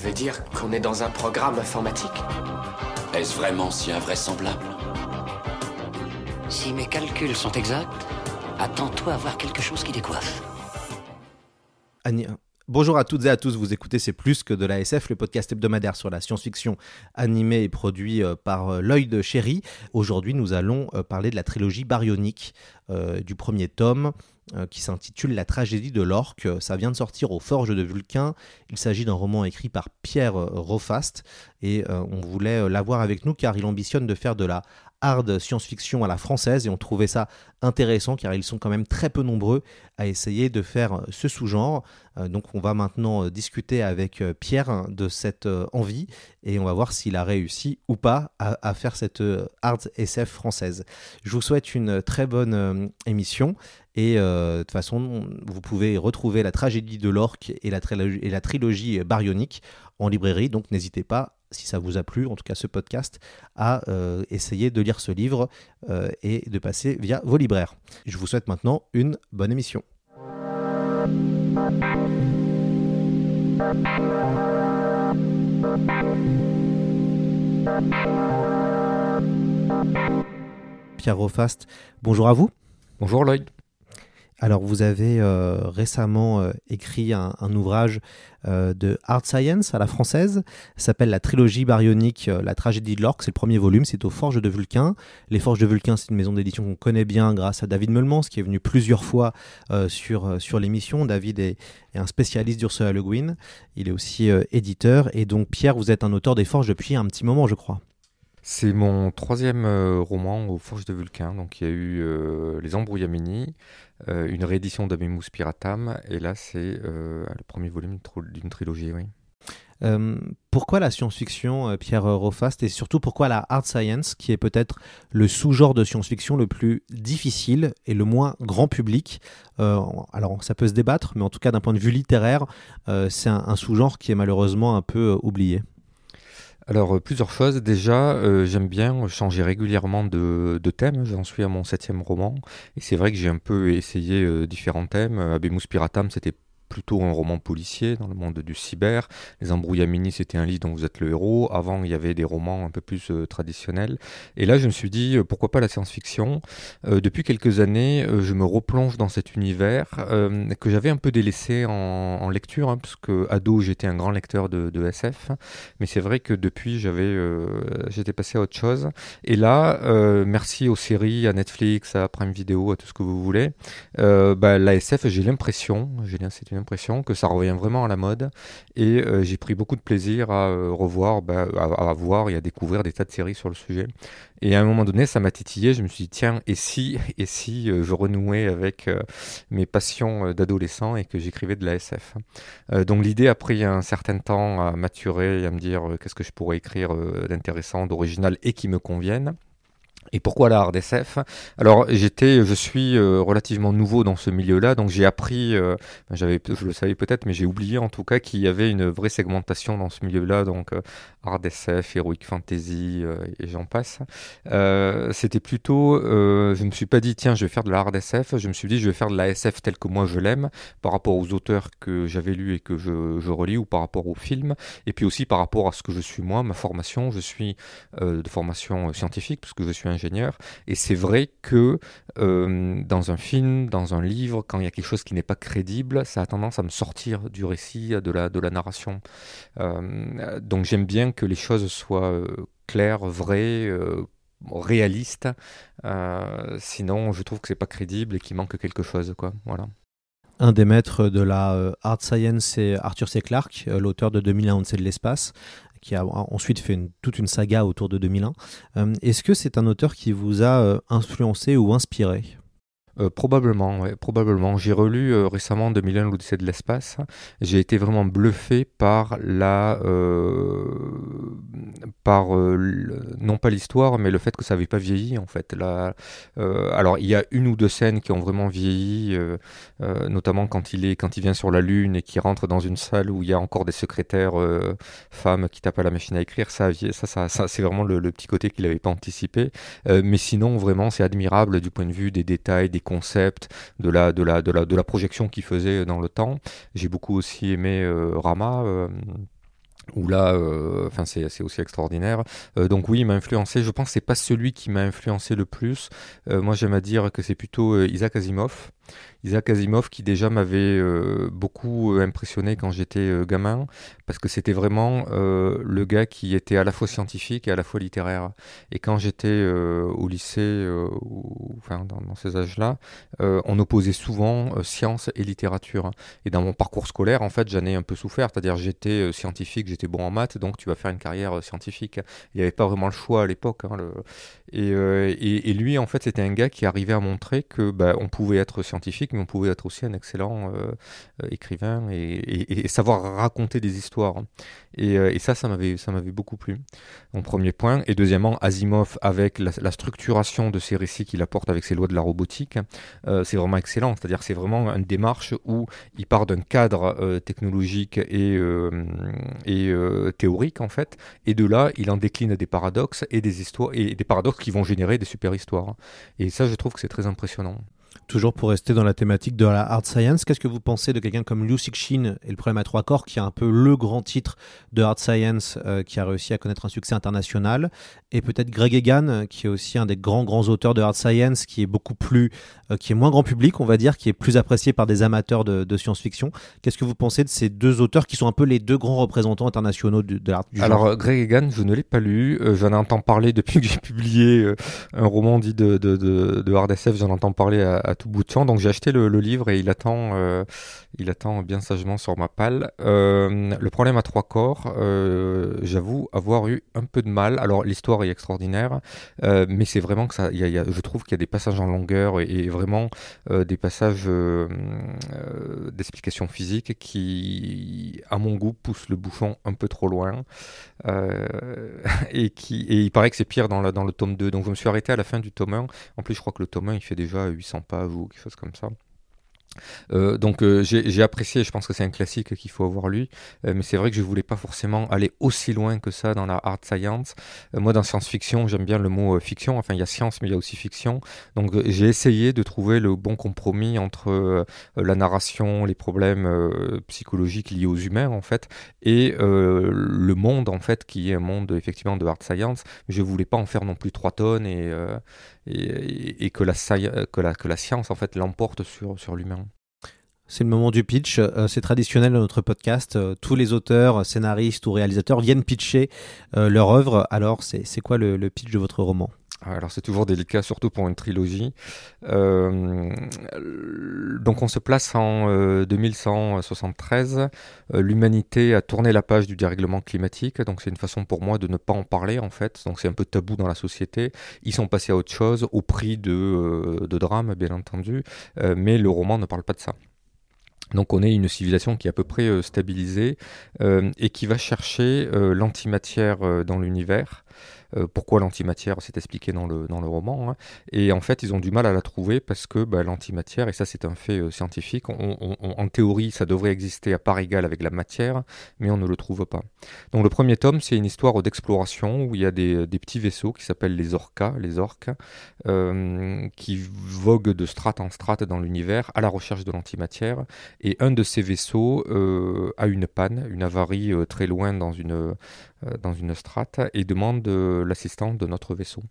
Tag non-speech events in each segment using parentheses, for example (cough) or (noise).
Tu veux dire qu'on est dans un programme informatique Est-ce vraiment si invraisemblable Si mes calculs sont exacts, attends-toi à voir quelque chose qui décoiffe. Annie- Bonjour à toutes et à tous, vous écoutez C'est plus que de la SF, le podcast hebdomadaire sur la science-fiction animé et produit euh, par euh, L'œil de Chéri. Aujourd'hui, nous allons euh, parler de la trilogie baryonique euh, du premier tome qui s'intitule La tragédie de l'orque. Ça vient de sortir aux Forges de Vulcain. Il s'agit d'un roman écrit par Pierre euh, Rofast et euh, on voulait euh, l'avoir avec nous car il ambitionne de faire de la hard science-fiction à la française et on trouvait ça intéressant car ils sont quand même très peu nombreux à essayer de faire euh, ce sous-genre. Euh, donc on va maintenant euh, discuter avec Pierre hein, de cette envie et on va voir s'il a réussi ou pas à, faire cette hard SF française. Je vous souhaite une très bonne émission et de toute façon vous pouvez retrouver la tragédie de l'orque et la, et la trilogie baryonique en librairie donc n'hésitez pas si ça vous a plu, en tout cas ce podcast, à euh, essayer de lire ce livre euh, et de passer via vos libraires. Je vous souhaite maintenant une bonne émission. Pierre Rofast, bonjour à vous. Bonjour Lloyd. Alors vous avez euh, récemment euh, écrit un, ouvrage euh, de Hard Science à la française, Ça s'appelle la trilogie baryonique, euh, la tragédie de l'orque, c'est le premier volume, c'est aux Forges de Vulcain. Les Forges de Vulcain, c'est une maison d'édition qu'on connaît bien grâce à David Meulmans, qui est venu plusieurs fois euh, sur, euh, sur l'émission. David est, est un spécialiste d'Ursula Le Guin, il est aussi éditeur, et donc Pierre, vous êtes un auteur des Forges depuis un petit moment, je crois. C'est mon troisième euh, roman aux Forges de Vulcain. Donc il y a eu euh, Les Embrouillamini, euh, une réédition d'Abimus Piratam, et là c'est le premier volume d'une trilogie. Pourquoi la science-fiction, Pierre Rofast, et surtout pourquoi la hard science, qui est peut-être le sous-genre de science-fiction le plus difficile et le moins grand public? Alors, ça peut se débattre, mais en tout cas, d'un point de vue littéraire, c'est un, sous-genre qui est malheureusement un peu oublié. Alors euh, plusieurs choses. Déjà, euh, j'aime bien changer régulièrement de, de thème. J'en suis à mon septième roman, et c'est vrai que j'ai un peu essayé euh, différents thèmes. Abemus Piratam, c'était plutôt un roman policier dans le monde du cyber. Les Embrouillamini, c'était un livre dont vous êtes le héros. Avant, il y avait des romans un peu plus euh, traditionnels. Et là, je me suis dit, euh, pourquoi pas la science-fiction? Euh, Depuis quelques années, je me replonge dans cet univers que j'avais un peu délaissé en, lecture, hein, parce que ado, j'étais un grand lecteur de, SF. Mais c'est vrai que depuis, j'avais, j'étais passé à autre chose. Et là, merci aux séries, à Netflix, à Prime Video, à tout ce que vous voulez, bah, la SF, j'ai l'impression, j'ai c'est une que ça revient vraiment à la mode. Et euh, j'ai pris beaucoup de plaisir à euh, revoir, bah, à, voir et à découvrir des tas de séries sur le sujet. Et à un moment donné, ça m'a titillé. Je me suis dit, tiens, et si, (laughs) et si euh, je renouais avec mes passions d'adolescent et que j'écrivais de la SF. Donc l'idée a pris un certain temps à maturer et à me dire qu'est-ce que je pourrais écrire d'intéressant, d'original et qui me convienne. Et pourquoi la hard SF Alors j'étais, je suis euh, relativement nouveau dans ce milieu-là, donc j'ai appris, euh, ben, j'avais, je le savais peut-être, mais j'ai oublié en tout cas qu'il y avait une vraie segmentation dans ce milieu-là, donc euh, hard SF, heroic fantasy euh, et j'en passe. C'était plutôt, je me suis pas dit tiens je vais faire de la hard SF, je me suis dit je vais faire de la SF telle que moi je l'aime, par rapport aux auteurs que j'avais lus et que je, relis, ou par rapport aux films, et puis aussi par rapport à ce que je suis moi, ma formation, je suis de formation scientifique parce que je suis ingénieur et c'est vrai que euh, dans un film, dans un livre, quand il y a quelque chose qui n'est pas crédible, ça a tendance à me sortir du récit, de la, narration. Euh, donc j'aime bien que les choses soient euh, claires, vraies, réalistes. Sinon, je trouve que c'est pas crédible et qu'il manque quelque chose. Un des maîtres de la euh, hard science, c'est Arthur C. Clarke, l'auteur de 2001, on sait de l'espace, qui a ensuite fait toute une saga autour de 2001. Euh, Est-ce que c'est un auteur qui vous a euh, influencé ou inspiré? Euh, probablement, probablement. J'ai relu euh, récemment 2001 l'Odyssée de l'espace. J'ai été vraiment bluffé par la, euh, par non pas l'histoire, mais le fait que ça n'avait pas vieilli en fait. La, alors il y a une ou deux scènes qui ont vraiment vieilli, notamment quand il est, quand il vient sur la lune et qu'il rentre dans une salle où il y a encore des secrétaires femmes qui tapent à la machine à écrire. Ça, ça, ça, ça, c'est vraiment le, le petit côté qu'il n'avait pas anticipé. Mais sinon, vraiment, c'est admirable du point de vue des détails, des concepts, de la, de la, de la, de la projection qu'il faisait dans le temps. J'ai beaucoup aussi aimé euh, Rama. euh, où là, euh, enfin c'est aussi extraordinaire. Donc oui, il m'a influencé. Je pense que c'est pas celui qui m'a influencé le plus. Moi, j'aime à dire que c'est plutôt Isaac Asimov. Isaac Asimov qui déjà m'avait euh, beaucoup euh, impressionné quand j'étais euh, gamin, parce que c'était vraiment le gars qui était à la fois scientifique et à la fois littéraire. Et quand j'étais au lycée, ou, enfin dans, ces âges-là, on opposait souvent science et littérature. Et dans mon parcours scolaire, en fait, j'en ai un peu souffert. C'est-à-dire, j'étais scientifique, j'étais bon en maths, donc tu vas faire une carrière scientifique. Il n'y avait pas vraiment le choix à l'époque. hein, et, euh, et, et lui, en fait, c'était un gars qui arrivait à montrer que bah, on pouvait être scientifique, mais on pouvait être aussi un excellent euh, euh, écrivain et, et- savoir raconter des histoires. Et, ça, ça m'avait, ça m'avait beaucoup plu. Mon premier point. Et deuxièmement, Asimov, avec la, structuration de ses récits qu'il apporte avec ses lois de la robotique, c'est vraiment excellent. C'est-à-dire, c'est vraiment une démarche où il part d'un cadre technologique et, et théorique, en fait, et de là, il en décline des paradoxes et des histoires, et des paradoxes qui vont générer des super histoires. Et ça, je trouve que c'est très impressionnant. Toujours pour rester dans la thématique de la hard science, qu'est-ce que vous pensez de quelqu'un comme Liu Cixin et le problème à trois corps, qui est un peu le grand titre de hard science, euh, qui a réussi à connaître un succès international, et peut-être Greg Egan, euh, qui est aussi un des grands grands auteurs de hard science, qui est beaucoup plus, euh, qui est moins grand public, on va dire, qui est plus apprécié par des amateurs de, de science-fiction. Qu'est-ce que vous pensez de ces deux auteurs qui sont un peu les deux grands représentants internationaux du, de l'art du Alors, Greg Egan, je ne l'ai pas lu. Euh, j'en entends parler (laughs) depuis que j'ai publié un roman dit de, de, de, de Hard SF. J'en entends parler à, à tout bout de champ. Donc, j'ai acheté le, livre et il attend, euh, il attend bien sagement sur ma palle. Euh, le problème à trois corps, euh, j'avoue avoir eu un peu de mal. Alors, l'histoire est extraordinaire, mais c'est vraiment que ça, je trouve qu'il y a des passages en longueur et, vraiment des passages d'explication physique qui, à mon goût, poussent le bouchon un peu trop loin. (laughs) Et, qui, et il paraît que c'est pire dans, dans le tome 2. Donc je me suis arrêté à la fin du tome 1. En plus, je crois que le tome 1, il fait déjà 800 pages ou quelque chose comme ça. Euh, donc euh, j'ai apprécié, je pense que c'est un classique qu'il faut avoir lu, euh, mais c'est vrai que je voulais pas forcément aller aussi loin que ça dans la hard science. Moi dans science-fiction, j'aime bien le mot fiction, enfin il y a science mais il y a aussi fiction. Donc j'ai essayé de trouver le bon compromis entre la narration, les problèmes psychologiques liés aux humains en fait, et le monde en fait qui est un monde effectivement de hard science. Mais je voulais pas en faire non plus trois tonnes et, que, la, que, que la science en fait l'emporte sur, sur l'humain. C'est le moment du pitch. Euh, c'est traditionnel dans notre podcast. Euh, tous les auteurs, scénaristes ou réalisateurs viennent pitcher euh, leur œuvre. Alors, c'est quoi le, pitch de votre roman? Alors c'est toujours délicat, surtout pour une trilogie. Donc on se place en euh, 2173. Euh, L'humanité a tourné la page du dérèglement climatique, donc c'est une façon pour moi de ne pas en parler en fait. Donc c'est un peu tabou dans la société. Ils sont passés à autre chose, au prix de, drames bien entendu, mais le roman ne parle pas de ça. Donc on est une civilisation qui est à peu près euh, stabilisée euh, et qui va chercher euh, l'antimatière dans l'univers. Euh, pourquoi l'antimatière C'est expliqué dans le, dans le roman. hein. Et en fait, ils ont du mal à la trouver parce que bah, l'antimatière, et ça c'est un fait euh, scientifique, en théorie ça devrait exister à part égale avec la matière, mais on ne le trouve pas. Donc le premier tome, c'est une histoire d'exploration où il y a des, des petits vaisseaux qui s'appellent les orcas, les orques, euh, qui voguent de strate en strate dans l'univers à la recherche de l'antimatière. Et un de ces vaisseaux a une panne, une avarie très loin dans une, dans une strate et demande euh, l'assistance de notre vaisseau.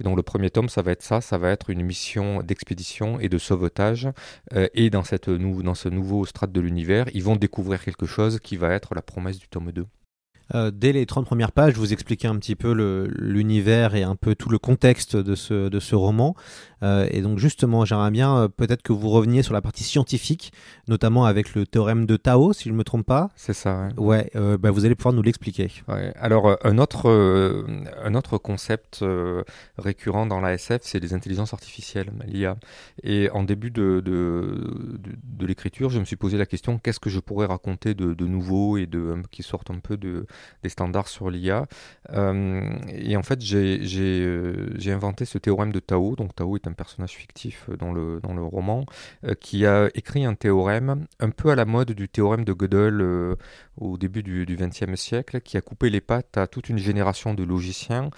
Et donc le premier tome, ça va être ça, ça va être une mission d'expédition et de sauvetage. Euh, et dans, cette nou- dans ce nouveau strate de l'univers, ils vont découvrir quelque chose qui va être la promesse du tome 2. Euh, dès les 30 premières pages, vous expliquez un petit peu l'univers et un peu tout le contexte de ce, de ce roman. Euh, et donc justement, j'aimerais bien euh, peut-être que vous reveniez sur la partie scientifique, notamment avec le théorème de Tao, si je ne me trompe pas. C'est ça. ouais. Ouais, bah, vous allez pouvoir nous l'expliquer. Ouais. Alors, un autre, un autre concept récurrent dans la SF, c'est les intelligences artificielles, l'IA. Et en début de, de, de, de l'écriture, je me suis posé la question qu'est-ce que je pourrais raconter de, de nouveau et de, qui sorte un peu de, des standards sur l'IA Euh, Et en fait, j'ai euh, inventé ce théorème de Tao. Donc, Tao est un personnage fictif dans le, dans le roman euh, qui a écrit un théorème un peu à la mode du théorème de Gödel. euh, au début du XXe siècle, qui a coupé les pattes à toute une génération de logiciens,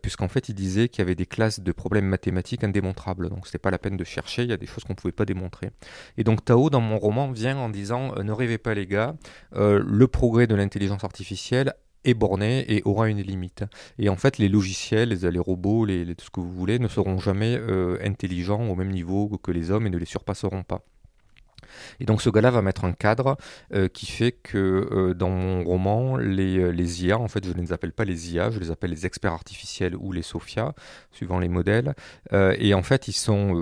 puisqu'en fait il disait qu'il y avait des classes de problèmes mathématiques indémontrables. Donc c'était pas la peine de chercher, il y a des choses qu'on pouvait pas démontrer. Et donc Tao, dans mon roman, vient en disant ne rêvez pas les gars, le progrès de l'intelligence artificielle est borné et aura une limite. Et en fait, les logiciels, les, les robots, les, tout ce que vous voulez, ne seront jamais euh, intelligents au même niveau que les hommes et ne les surpasseront pas. Et donc ce gars-là va mettre un cadre euh, qui fait que euh, dans mon roman, les, euh, IA, en fait je ne les appelle pas les IA, je les appelle les experts artificiels ou les Sophia, suivant les modèles. Et en fait ils sont,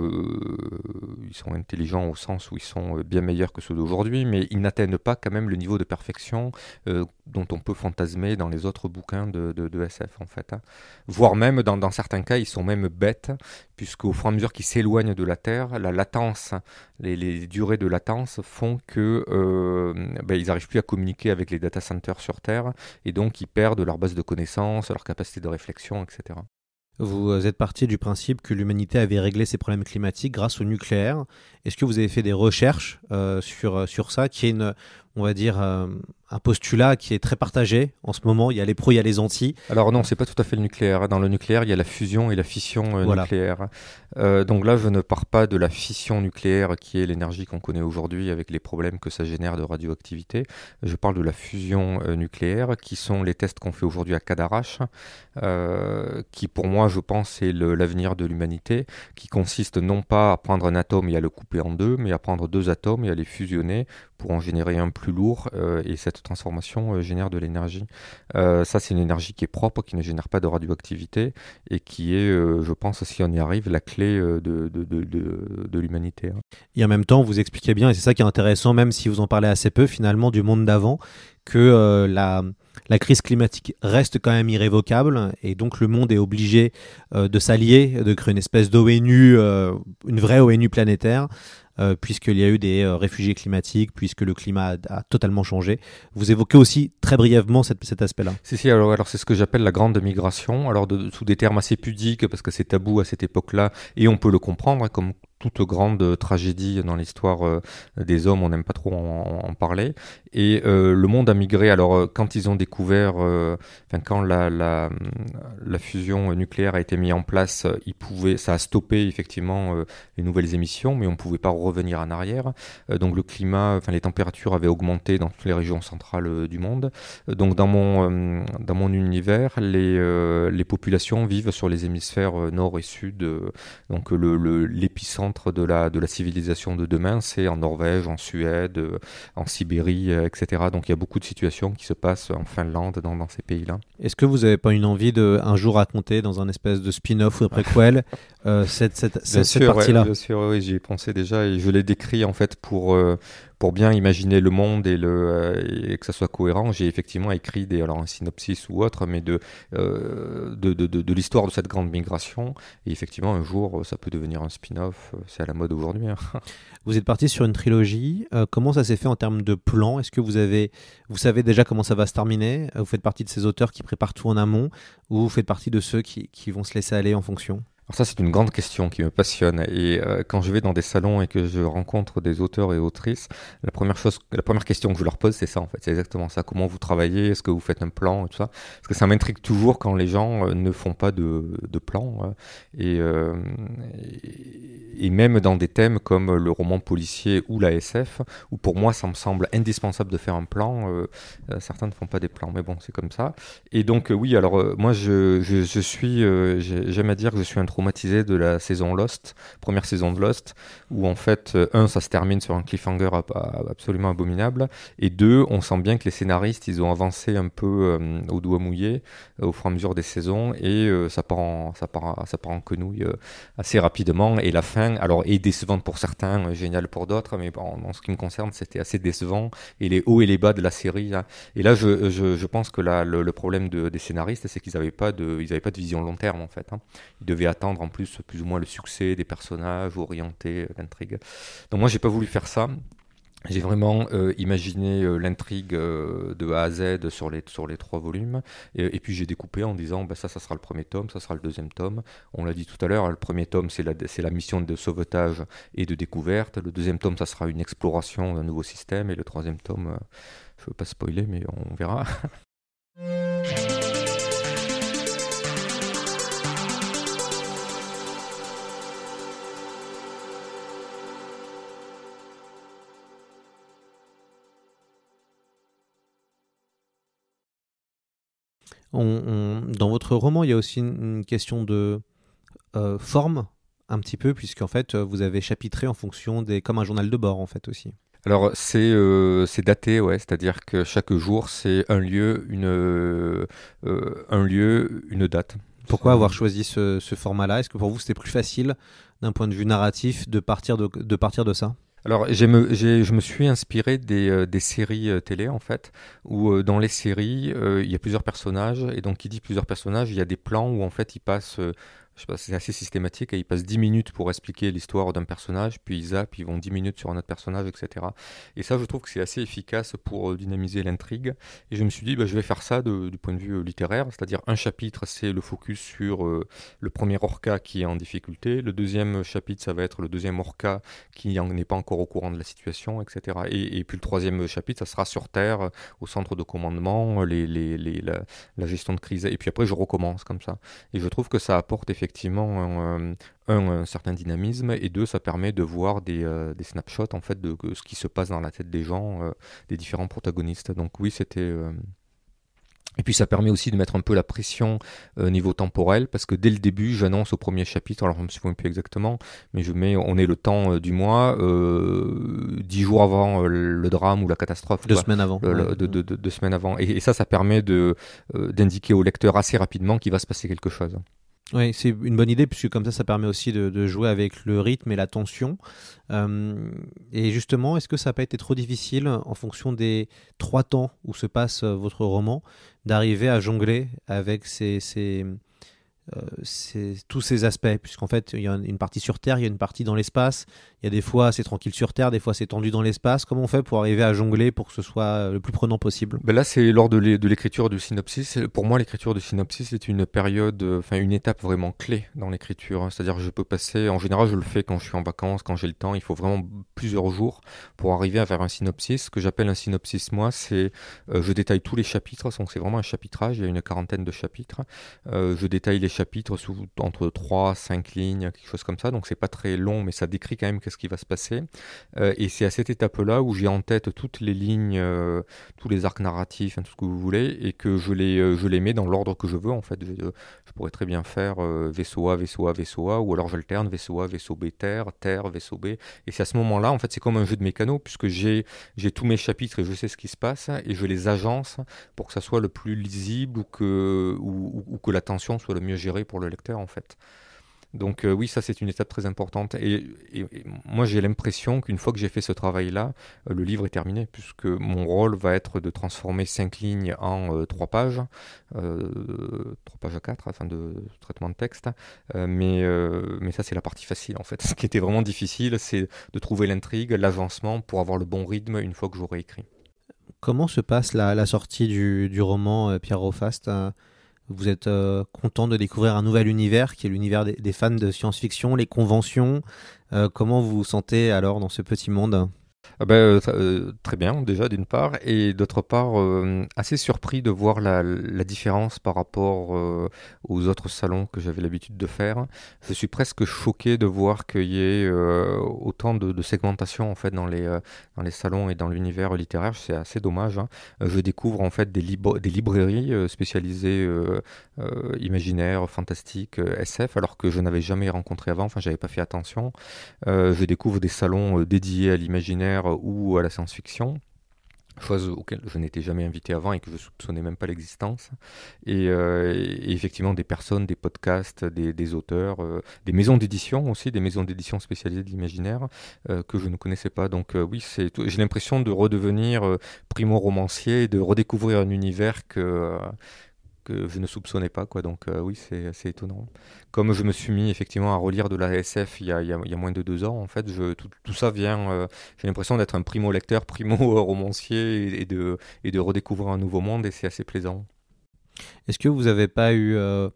ils sont intelligents au sens où ils sont bien meilleurs que ceux d'aujourd'hui, mais ils n'atteignent pas quand même le niveau de perfection dont on peut fantasmer dans les autres bouquins de, SF en fait. hein. Voire même dans certains cas ils sont même bêtes, puisqu'au fur et à mesure qu'ils s'éloignent de la Terre, la latence les, durées de latence font que euh, ben, n'arrivent plus à communiquer avec les data centers sur Terre et donc ils perdent leur base de connaissances, leur capacité de réflexion, etc. Vous êtes parti du principe que l'humanité avait réglé ses problèmes climatiques grâce au nucléaire. Est-ce que vous avez fait des recherches euh, sur, ça, qui est on va dire, euh, un postulat qui est très partagé en ce moment Il y a les pros, il y a les anti. Alors non, c'est pas tout à fait le nucléaire. Dans le nucléaire, il y a la fusion et la fission euh, Voilà. nucléaire. Euh, donc là, je ne pars pas de la fission nucléaire qui est l'énergie qu'on connaît aujourd'hui avec les problèmes que ça génère de radioactivité. Je parle de la fusion nucléaire qui sont les tests qu'on fait aujourd'hui à Cadarache, qui pour moi, je pense, c'est le- l'avenir de l'humanité, qui consiste non pas à prendre un atome et à le couper en deux, mais à prendre deux atomes et à les fusionner pour en générer un plus lourd. euh, et cette transformation euh, génère de l'énergie. Euh, ça, c'est une énergie qui est propre, qui ne génère pas de radioactivité et qui est, je pense, si on y arrive, la clé de, l'humanité. hein. Et en même temps, vous expliquez bien, et c'est ça qui est intéressant, même si vous en parlez assez peu finalement du monde d'avant, que la, crise climatique reste quand même irrévocable, et donc le monde est obligé de s'allier, de créer une espèce d'ONU, une vraie ONU planétaire, euh, puisqu'il y a eu des euh, réfugiés climatiques, puisque le climat a, totalement changé. Vous évoquez aussi très brièvement cet aspect-là. Si, si, alors, alors c'est ce que j'appelle la grande migration, alors de- sous des termes assez pudiques, parce que c'est tabou à cette époque-là, et on peut le comprendre, hein, comme toute grande tragédie dans l'histoire euh, des hommes, on n'aime pas trop en, parler. Et euh, le monde a migré, alors euh, quand ils ont découvert, euh, enfin, quand la, fusion nucléaire a été mise en place, euh, ils pouvaient, ça a stoppé effectivement euh, les nouvelles émissions, mais on ne pouvait pas revenir en arrière. Euh, donc le climat, enfin les températures avaient augmenté dans toutes les régions centrales euh, du monde. Euh, Donc dans mon, euh, dans mon univers, les, euh, les populations vivent sur les hémisphères euh, nord et sud. euh, donc le- le- de la, de la civilisation de demain, c'est en Norvège, en Suède, euh, en Sibérie, euh, etc. Donc il y a beaucoup de situations qui se passent en Finlande, dans, dans ces pays-là. Est-ce que vous n'avez pas une envie de un jour raconter dans un espèce de spin-off ou de préquel (laughs) euh, cette, cette, cette, cette sûr, ouais, partie-là? bien sûr, oui, j'y ai pensé déjà et je l'ai décrit en fait pour, pour bien imaginer le monde euh, et que ça soit cohérent. J'ai effectivement écrit des, alors un synopsis ou autre, mais de, euh, de, de, de l'histoire de cette grande migration. Et effectivement, un jour, ça peut devenir un spin-off. C'est à la mode aujourd'hui. hein. (laughs) Vous êtes parti sur une trilogie. Euh, comment ça s'est fait en termes de plan? Est-ce que vous avez, vous savez déjà comment ça va se terminer? Vous faites partie de ces auteurs qui préparent tout en amont, ou vous faites partie de ceux qui, qui vont se laisser aller en fonction? Ça, c'est une grande question qui me passionne. Et euh, quand je vais dans des salons et que je rencontre des auteurs et autrices, la première chose, la première question que je leur pose, c'est ça en fait. C'est exactement ça. Comment vous travaillez? Est-ce que vous faites un plan et tout ça? Parce que ça m'intrigue toujours quand les gens euh, ne font pas de, de plan. et, euh, et- même dans des thèmes comme le roman policier ou la SF, où pour moi, ça me semble indispensable de faire un plan. certains ne font pas des plans, mais bon, c'est comme ça. Et donc, oui, alors moi, je, je, suis, j'ai- j'aime à dire que je suis un de la saison Lost, première saison de Lost, où en fait, euh, un, ça se termine sur un cliffhanger absolument abominable, et deux, on sent bien que les scénaristes, ils ont avancé un peu euh, au doigt mouillé au fur et à mesure des saisons, et ça, part en, ça, part, ça part en quenouille assez rapidement, et la fin, alors, est décevante pour certains, géniale pour d'autres, mais en ce qui me concerne, c'était assez décevant, et les hauts et les bas de la série. Hein. Et là, je, je, pense que là, le, problème de, des scénaristes, c'est qu'ils n'avaient pas, de, pas de vision long terme, en fait. Hein. Ils devaient attendre, en plus, plus ou moins le succès des personnages, orienter l'intrigue. Donc moi, j'ai pas voulu faire ça. J'ai vraiment euh, imaginé euh, l'intrigue euh, de A à Z sur les, sur les trois volumes. Et, puis j'ai découpé en disant bah, ça, ça sera le premier tome, ça sera le deuxième tome. On l'a dit tout à l'heure, le premier tome, c'est la, la mission de sauvetage et de découverte. Le deuxième tome, ça sera une exploration d'un nouveau système. Et le troisième tome, je veux pas spoiler, mais on verra. (laughs) dans votre roman, il y a aussi une, question de euh, forme, un petit peu, puisqu'en fait, vous avez chapitré en fonction des. comme un journal de bord, en fait, aussi. Alors c'est euh, daté, ouais, c'est-à-dire que chaque jour c'est un lieu, une euh, un lieu, une date. Pourquoi avoir choisi ce, ce format-là? Est-ce que pour vous c'était plus facile d'un point de vue narratif de partir de, de partir de ça? Alors, je me suis inspiré des, euh, des séries euh, télé, en fait, où euh, dans les séries, il y a plusieurs personnages, et donc, qui dit plusieurs personnages, il y a des plans où, en fait, ils passent c'est assez systématique ils passent 10 minutes pour expliquer l'histoire d'un personnage, puis ils zappent, ils vont 10 minutes sur un autre personnage, etc. Et ça, je trouve que c'est assez efficace pour euh, dynamiser l'intrigue. Et je me suis dit, bah, je vais faire ça du point de vue euh, littéraire, c'est-à-dire un chapitre, c'est le focus sur euh, le premier Orca qui est en difficulté, le deuxième chapitre, ça va être le deuxième Orca qui n'est pas encore au courant de la situation, etc. Et, puis le troisième chapitre, ça sera sur Terre, au centre de commandement, la, la, gestion de crise. Et puis après, je recommence comme ça. Et je trouve que ça apporte effectivement effectivement un, un, certain dynamisme et deux, ça permet de voir des, euh, des, snapshots en fait de, ce qui se passe dans la tête des gens, euh, des différents protagonistes. Donc oui, c'était euh, et puis ça permet aussi de mettre un peu la pression au niveau temporel, parce que dès le début, j'annonce au premier chapitre, alors je ne me souviens plus exactement, mais je mets, on est le temps du mois, dix jours avant le drame ou la catastrophe. Deux semaines avant. de, deux semaines avant. Et, et, ça, ça permet de d'indiquer au lecteur assez rapidement qu'il va se passer quelque chose. Oui, c'est une bonne idée, puisque comme ça, ça permet aussi de, jouer avec le rythme et la tension. Euh, et justement, est-ce que ça n'a pas été trop difficile, en fonction des trois temps où se passe euh, votre roman, d'arriver à jongler avec ces, ces, euh, tous ces aspects, puisqu'en fait, il y a une partie sur Terre, il y a une partie dans l'espace, il y a des fois c'est tranquille sur Terre, des fois c'est tendu dans l'espace. Comment on fait pour arriver à jongler pour que ce soit euh, le plus prenant possible? Ben Là, c'est lors de l'écriture du synopsis. Pour moi, l'écriture du synopsis c'est une période, euh, enfin une étape vraiment clé dans l'écriture. Hein. C'est-à-dire je peux passer, en général, je le fais quand je suis en vacances, quand j'ai le temps. Il faut vraiment plusieurs jours pour arriver à faire un synopsis. Ce que j'appelle un synopsis, moi, c'est je détaille tous les chapitres. Donc c'est vraiment un chapitrage. Il y a une quarantaine de chapitres. je détaille les chapitres sous, entre 3, 5 lignes, quelque chose comme ça. Donc c'est pas très long, mais ça décrit quand même qu'est-ce qui va se passer. Euh, et c'est à cette étape-là où j'ai en tête toutes les lignes, euh, tous les arcs narratifs, hein, tout ce que vous voulez, et que je les, euh, je les mets dans l'ordre que je veux. En fait, je, pourrais très bien faire vaisseau A, vaisseau A, vaisseau A, ou alors j'alterne vaisseau A, vaisseau B, terre, terre, vaisseau B. Et c'est à ce moment-là, en fait, c'est comme un jeu de mécano, puisque j'ai, tous mes chapitres et je sais ce qui se passe, et je les agence pour que ça soit le plus lisible ou que, ou, ou que l'attention soit le mieux gérée pour le lecteur, en fait. Donc euh, oui, ça c'est une étape très importante. Et, moi j'ai l'impression qu'une fois que j'ai fait ce travail-là, euh, le livre est terminé, puisque mon rôle va être de transformer cinq lignes en euh, trois pages, trois pages à quatre, afin de traitement de texte. mais, mais ça c'est la partie facile en fait. (laughs) Ce qui était vraiment difficile, c'est de trouver l'intrigue, l'avancement pour avoir le bon rythme une fois que j'aurai écrit. Comment se passe la, sortie du, du roman Pierre Rofast vous êtes euh, content de découvrir un nouvel univers qui est l'univers des, fans de science-fiction, les conventions. Euh, comment vous vous sentez alors dans ce petit monde? Ah ben, euh, euh, très bien, déjà, d'une part, et d'autre part, euh, assez surpris de voir la, différence par rapport aux autres salons que j'avais l'habitude de faire. Je suis presque choqué de voir qu'il y ait autant de, segmentation en fait dans les, dans les salons et dans l'univers littéraire. C'est assez dommage. hein. Je découvre en fait des, libra- des librairies spécialisées euh, euh, imaginaire, fantastique, euh, SF, alors que je n'avais jamais rencontré avant. Enfin, j'avais pas fait attention. Je découvre des salons dédiés à l'imaginaire ou à la science-fiction, chose auxquelles je n'étais jamais invité avant et que je soupçonnais même pas l'existence. Et, euh, effectivement, des personnes, des podcasts, des, auteurs, euh, des maisons d'édition aussi, des maisons d'édition spécialisées de l'imaginaire euh, que je ne connaissais pas. Donc oui, c'est j'ai l'impression de redevenir primo-romancier de redécouvrir un univers que... que je ne soupçonnais pas quoi. Donc euh, oui c'est assez étonnant. Comme je me suis mis effectivement à relire de la SF il y a, il y a- moins de deux ans en fait tout, tout ça vient euh, j'ai l'impression d'être un primo lecteur primo euh, (laughs) romancier et, de et de redécouvrir un nouveau monde et c'est assez plaisant. Est-ce que vous n'avez pas eu euh,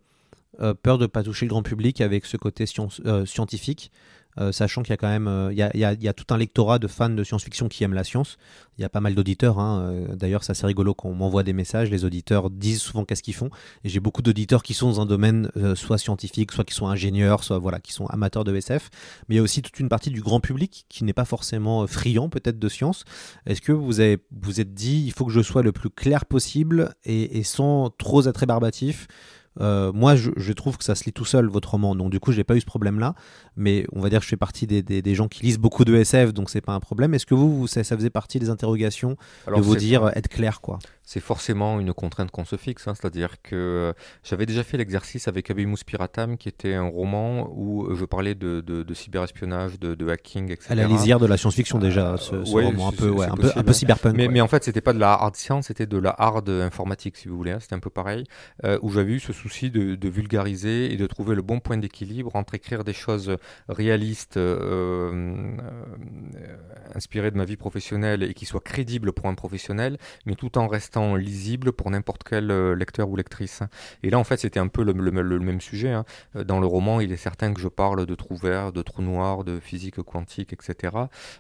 peur de ne pas toucher le grand public avec ce côté scientifique? Euh, sachant qu'il y a quand même euh, il y a, y a- y a tout un lectorat de fans de science-fiction qui aiment la science. Il y a pas mal d'auditeurs. hein, euh, D'ailleurs, c'est assez rigolo quand on m'envoie des messages. Les auditeurs disent souvent qu'est-ce qu'ils font. Et j'ai beaucoup d'auditeurs qui sont dans un domaine soit scientifique, soit qui sont ingénieurs, soit voilà, qui sont amateurs de SF. Mais il y a aussi toute une partie du grand public qui n'est pas forcément friand peut-être de science. Est-ce que vous avez vous êtes dit il faut que je sois le plus clair possible et, et sans trop être rébarbatif euh, moi, je, je trouve que ça se lit tout seul, votre roman. Donc, du coup, j'ai pas eu ce problème-là. Mais on va dire que je fais partie des, des, des gens qui lisent beaucoup de SF, donc c'est pas un problème. Est-ce que vous, vous ça, ça faisait partie des interrogations Alors, de vous dire euh, être clair, quoi? C'est forcément une contrainte qu'on se fixe, hein, c'est-à-dire que euh, j'avais déjà fait l'exercice avec Abimus Piratam, qui était un roman où euh, je parlais de, de, de cyberespionnage, de, de hacking, etc. À la lisière de la science-fiction déjà, ce, Euh, ce ouais, roman un peu, ouais, c'est un peu, possible, un peu cyberpunk. Mais, en fait, c'était pas de la hard science, c'était de la hard informatique, si vous voulez. hein, C'était un peu pareil, euh, où j'avais eu ce souci de, de vulgariser et de trouver le bon point d'équilibre entre écrire des choses réalistes, euh, euh, inspirées de ma vie professionnelle et qui soient crédibles pour un professionnel, mais tout en restant lisibles pour n'importe quel euh, lecteur ou lectrice. Et là, en fait, c'était un peu le, même sujet. hein. Euh, Dans le roman, il est certain que je parle de trous verts, de trous noirs, de physique quantique, etc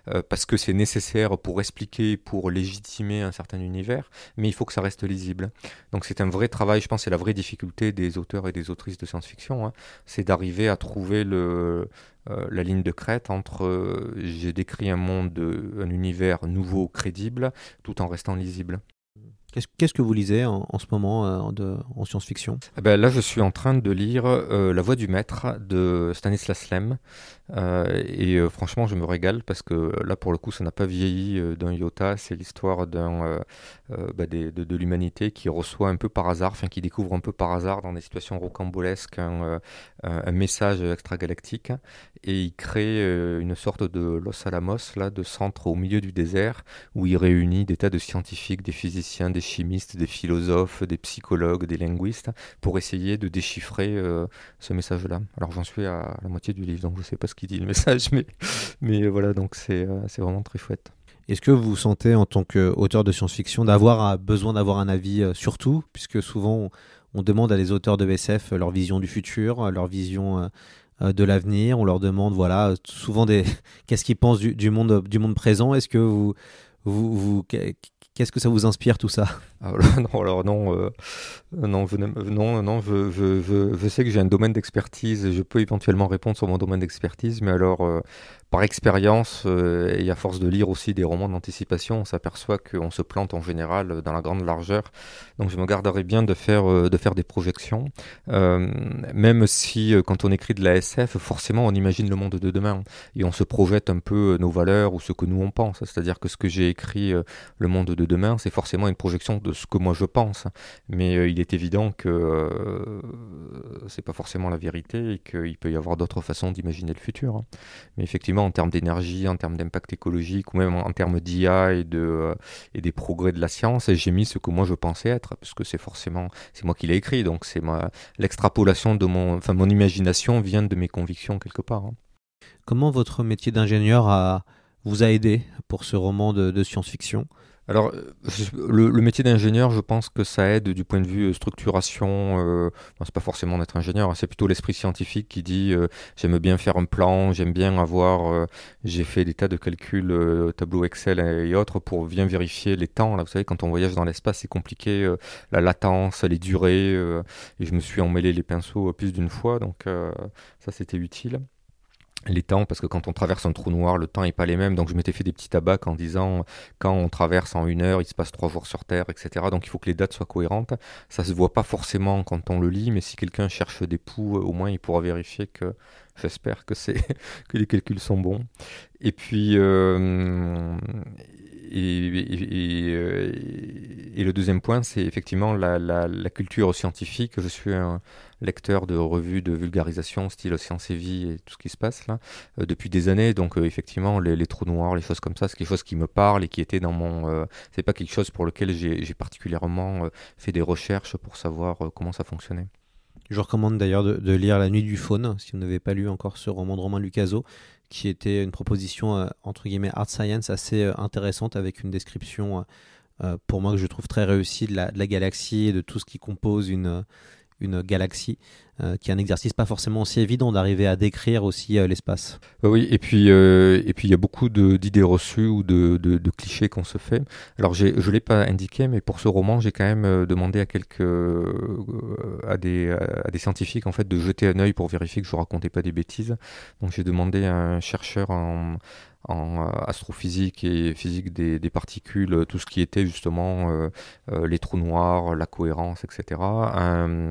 euh, parce que c'est nécessaire pour expliquer, pour légitimer un certain univers, mais il faut que ça reste lisible. Donc c'est un vrai travail, je pense, c'est la vraie difficulté des auteurs et des autrices de science-fiction, hein, c'est d'arriver à trouver le, la ligne de crête entre j'ai décrit un monde, un univers nouveau, crédible, tout en restant lisible. Qu'est-ce que vous lisez en, ce moment euh, en science-fiction? Eh ben, là, je suis en train de lire euh, La Voix du Maître de Stanislas Lem. Euh, et franchement, je me régale parce que là, pour le coup, ça n'a pas vieilli d'un iota. C'est l'histoire d'un, bah, de, l'humanité qui reçoit un peu par hasard, enfin qui découvre un peu par hasard dans des situations rocambolesques euh, un- message extragalactique. Et il crée euh, une sorte de Los Alamos, là, de centre au milieu du désert où il réunit des tas de scientifiques, des physiciens, des chimistes, des philosophes, des psychologues, des linguistes, pour essayer de déchiffrer euh, ce message-là. Alors j'en suis à la moitié du livre, donc je ne sais pas ce qu'il dit le message, (laughs) mais, mais voilà, donc c'est euh, vraiment très chouette. Est-ce que vous sentez en tant qu'auteur de science-fiction d'avoir euh, besoin d'avoir un avis sur tout? Puisque souvent on, demande à des auteurs de SF leur vision du futur, euh, leur vision euh, euh, de l'avenir, on leur demande voilà euh, souvent des (laughs) qu'est-ce qu'ils pensent du, monde du monde présent? Est-ce que vous vous, qu'est-ce que ça vous inspire tout ça? (laughs) Alors, non, alors non, euh, non, je, non, non, je, sais que j'ai un domaine d'expertise je peux éventuellement répondre sur mon domaine d'expertise, mais alors euh, par expérience euh, et à force de lire aussi des romans d'anticipation, on s'aperçoit qu'on se plante en général dans la grande largeur. Donc je me garderai bien de faire, euh, de faire des projections, Euh, même si quand on écrit de la SF, forcément on imagine le monde de demain et on se projette un peu nos valeurs ou ce que nous on pense. C'est-à-dire que ce que j'ai écrit, le monde de demain, c'est forcément une projection de ce que moi je pense. Mais il est évident que c'est pas forcément la vérité et qu'il peut y avoir d'autres façons d'imaginer le futur. hein. Mais effectivement, en termes d'énergie, en termes d'impact écologique ou même en, termes d'IA et, de, euh, et des progrès de la science, j'ai mis ce que moi je pensais être, parce que c'est forcément, c'est moi qui l'ai écrit, donc c'est ma l'extrapolation de mon, enfin mon imagination vient de mes convictions quelque part. hein. Comment votre métier d'ingénieur vous a aidé pour ce roman de science-fiction? Alors, le, métier d'ingénieur, je pense que ça aide du point de vue euh, structuration. Euh, c'est pas forcément d'être ingénieur, hein, c'est plutôt l'esprit scientifique qui dit euh, j'aime bien faire un plan, j'aime bien avoir. j'ai fait des tas de calculs, tableaux Excel et autres pour bien vérifier les temps. Là, vous savez, quand on voyage dans l'espace, c'est compliqué, la latence, les durées. et je me suis emmêlé les pinceaux plus d'une fois, donc ça c'était utile les temps, parce que quand on traverse un trou noir, le temps n'est pas les mêmes. Donc je m'étais fait des petits tabacs en disant quand on traverse en une heure, il se passe trois jours sur Terre, etc. Donc il faut que les dates soient cohérentes. Ça se voit pas forcément quand on le lit, mais si quelqu'un cherche des poux, euh, au moins il pourra vérifier que j'espère que c'est (laughs) que les calculs sont bons. Et puis euh, euh, et le deuxième point, c'est effectivement la, culture scientifique. Je suis un lecteur de revues de vulgarisation, style Science et Vie et tout ce qui se passe là, euh, depuis des années. Donc euh, effectivement, les, trous noirs, les choses comme ça, c'est quelque chose qui me parle et qui était dans mon... euh, c'est pas quelque chose pour lequel j'ai particulièrement fait des recherches pour savoir comment ça fonctionnait. Je recommande d'ailleurs de, de lire La Nuit du Faune, si vous n'avez pas lu encore ce roman de Romain Lucaso, qui était une proposition, euh, entre guillemets, art science assez euh, intéressante, avec une description, euh, pour moi, que je trouve très réussie de la, galaxie et de tout ce qui compose une galaxie, euh, qui est un exercice pas forcément aussi évident d'arriver à décrire aussi euh, l'espace. Euh, Oui, et puis il y a beaucoup d'idées reçues ou de, clichés qu'on se fait. Alors j'ai, je l'ai pas indiqué, mais pour ce roman, j'ai quand même demandé à quelques à des à des scientifiques en fait de jeter un œil pour vérifier que je racontais pas des bêtises. Donc j'ai demandé à un chercheur en astrophysique et physique des, particules, tout ce qui était justement les trous noirs, la cohérence, etc. Un,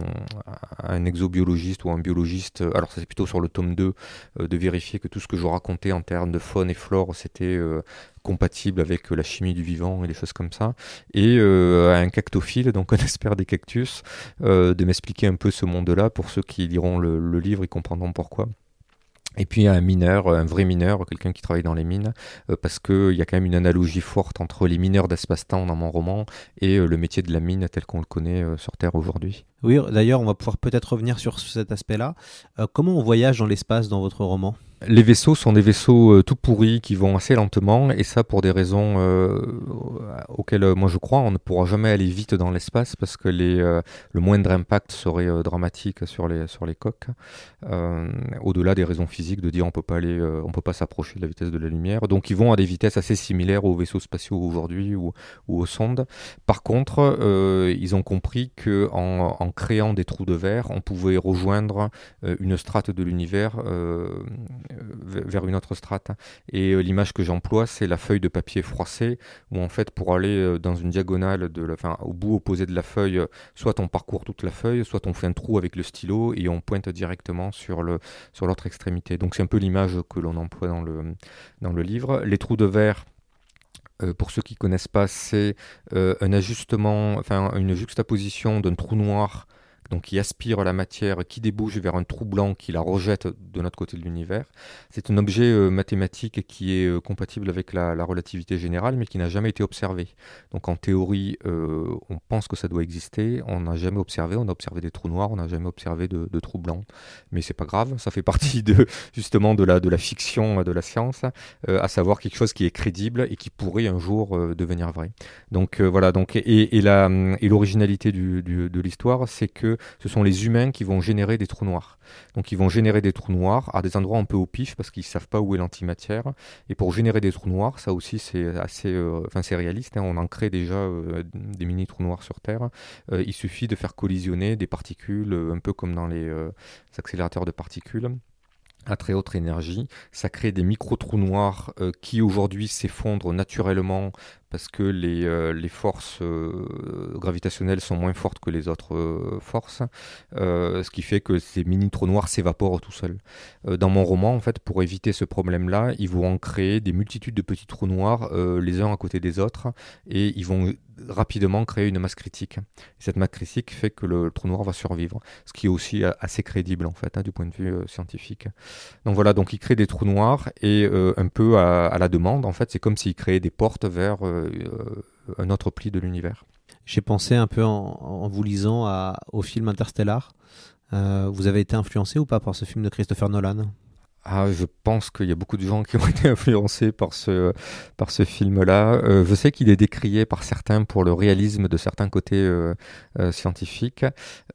un exobiologiste ou un biologiste, alors ça c'est plutôt sur le tome 2, euh, de vérifier que tout ce que je racontais en termes de faune et flore, c'était euh, compatible avec euh, la chimie du vivant et des choses comme ça. Et euh, un cactophile, donc un (laughs) expert des cactus, euh, de m'expliquer un peu ce monde-là. Pour ceux qui liront le, livre, ils comprendront pourquoi. Et puis un mineur, un vrai mineur, quelqu'un qui travaille dans les mines, euh, parce qu'il y a quand même une analogie forte entre les mineurs d'espace-temps dans mon roman et euh, le métier de la mine tel qu'on le connaît euh, sur Terre aujourd'hui. Oui, d'ailleurs, on va pouvoir peut-être revenir sur cet aspect-là. Euh, comment on voyage dans l'espace dans votre roman? Les vaisseaux sont des vaisseaux euh, tout pourris qui vont assez lentement et ça pour des raisons euh, auxquelles moi je crois. On ne pourra jamais aller vite dans l'espace parce que le moindre impact serait dramatique sur les, sur les coques. Au-delà des raisons physiques de dire on peut pas aller, on peut pas s'approcher de la vitesse de la lumière. Donc ils vont à des vitesses assez similaires aux vaisseaux spatiaux aujourd'hui ou, aux sondes. Par contre, ils ont compris que en créant des trous de verre, on pouvait rejoindre euh, une strate de l'univers euh, vers une autre strate. Et euh, l'image que j'emploie, c'est la feuille de papier froissée, où en fait, pour aller euh, dans une diagonale, au bout opposé de la feuille, euh, soit on parcourt toute la feuille, soit on fait un trou avec le stylo et on pointe directement sur l'autre extrémité. Donc c'est un peu l'image que l'on emploie dans le livre. Les trous de verre. Euh, pour ceux qui connaissent pas, c'est euh, un ajustement, enfin une juxtaposition d'un trou noir donc qui aspire la matière, qui débouche vers un trou blanc qui la rejette de notre côté de l'univers. C'est un objet euh, mathématique qui est euh, compatible avec la, la, relativité générale, mais qui n'a jamais été observé. Donc en théorie, euh, on pense que ça doit exister, on n'a jamais observé, on a observé des trous noirs, on n'a jamais observé de, de, trous blancs. Mais c'est pas grave, ça fait partie de justement de la, fiction de la science, à savoir quelque chose qui est crédible et qui pourrait un jour devenir vrai. Donc voilà, donc et, l'originalité de l'histoire, c'est que ce sont les humains qui vont générer des trous noirs. Donc ils vont générer des trous noirs à des endroits un peu au pif parce qu'ils ne savent pas où est l'antimatière. Et pour générer des trous noirs, ça aussi c'est assez, euh, enfin réaliste. Hein, on en crée déjà euh, des mini trous noirs sur Terre. Euh, il suffit de faire collisionner des particules, un peu comme dans les, accélérateurs de particules à très haute énergie. Ça crée des micro-trous noirs qui aujourd'hui s'effondrent naturellement parce que les, euh, forces euh, gravitationnelles sont moins fortes que les autres euh, forces, ce qui fait que ces mini-trous noirs s'évaporent tout seuls. Dans mon roman, en fait, pour éviter ce problème-là, ils vont en créer des multitudes de petits trous noirs les uns à côté des autres et ils vont rapidement créer une masse critique. Et cette masse critique fait que le, trou noir va survivre, ce qui est aussi assez crédible en fait hein, du point de vue scientifique. Donc voilà, donc il crée des trous noirs et un peu à, à, la demande, en fait, c'est comme s'il créait des portes vers un autre pli de l'univers. J'ai pensé un peu en, vous lisant au film Interstellar. Euh, vous avez été influencé ou pas par ce film de Christopher Nolan? Ah, je pense qu'il y a beaucoup de gens qui ont (laughs) été influencés par ce, par ce film-là. Euh, je sais qu'il est décrié par certains pour le réalisme de certains côtés euh, euh, scientifiques.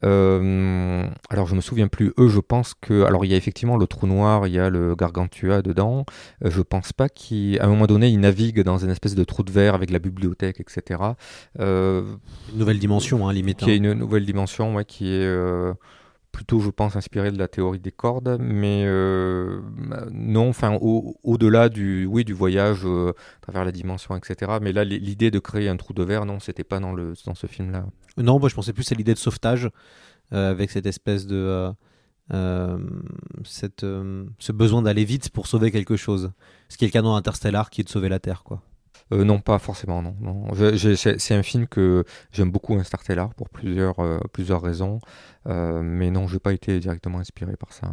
Euh, alors, je me souviens plus. Eux, je pense que. Alors, il y a effectivement le trou noir, il y a le gargantua dedans. Euh, je pense pas qu'à un moment donné, il navigue dans une espèce de trou de verre avec la bibliothèque, etc. Euh, Une nouvelle dimension, hein, limite. qui est hein. une nouvelle dimension, ouais, qui est euh, plutôt, je pense, inspirée de la théorie des cordes, mais euh, non, enfin, au- au-delà du, oui, du voyage euh, à travers la dimension, etc. Mais là, l'idée de créer un trou de verre, non, c'était pas dans le dans ce film-là. Non, moi je pensais plus à l'idée de sauvetage, euh, avec cette espèce de. cette, ce besoin d'aller vite pour sauver quelque chose. Ce qui est le cas dans Interstellar, qui est de sauver la Terre, quoi. Euh, non, pas forcément, non. non. C'est un film que j'aime beaucoup, Interstellar, pour plusieurs euh, plusieurs raisons, Euh, mais non, je n'ai pas été directement inspiré par ça.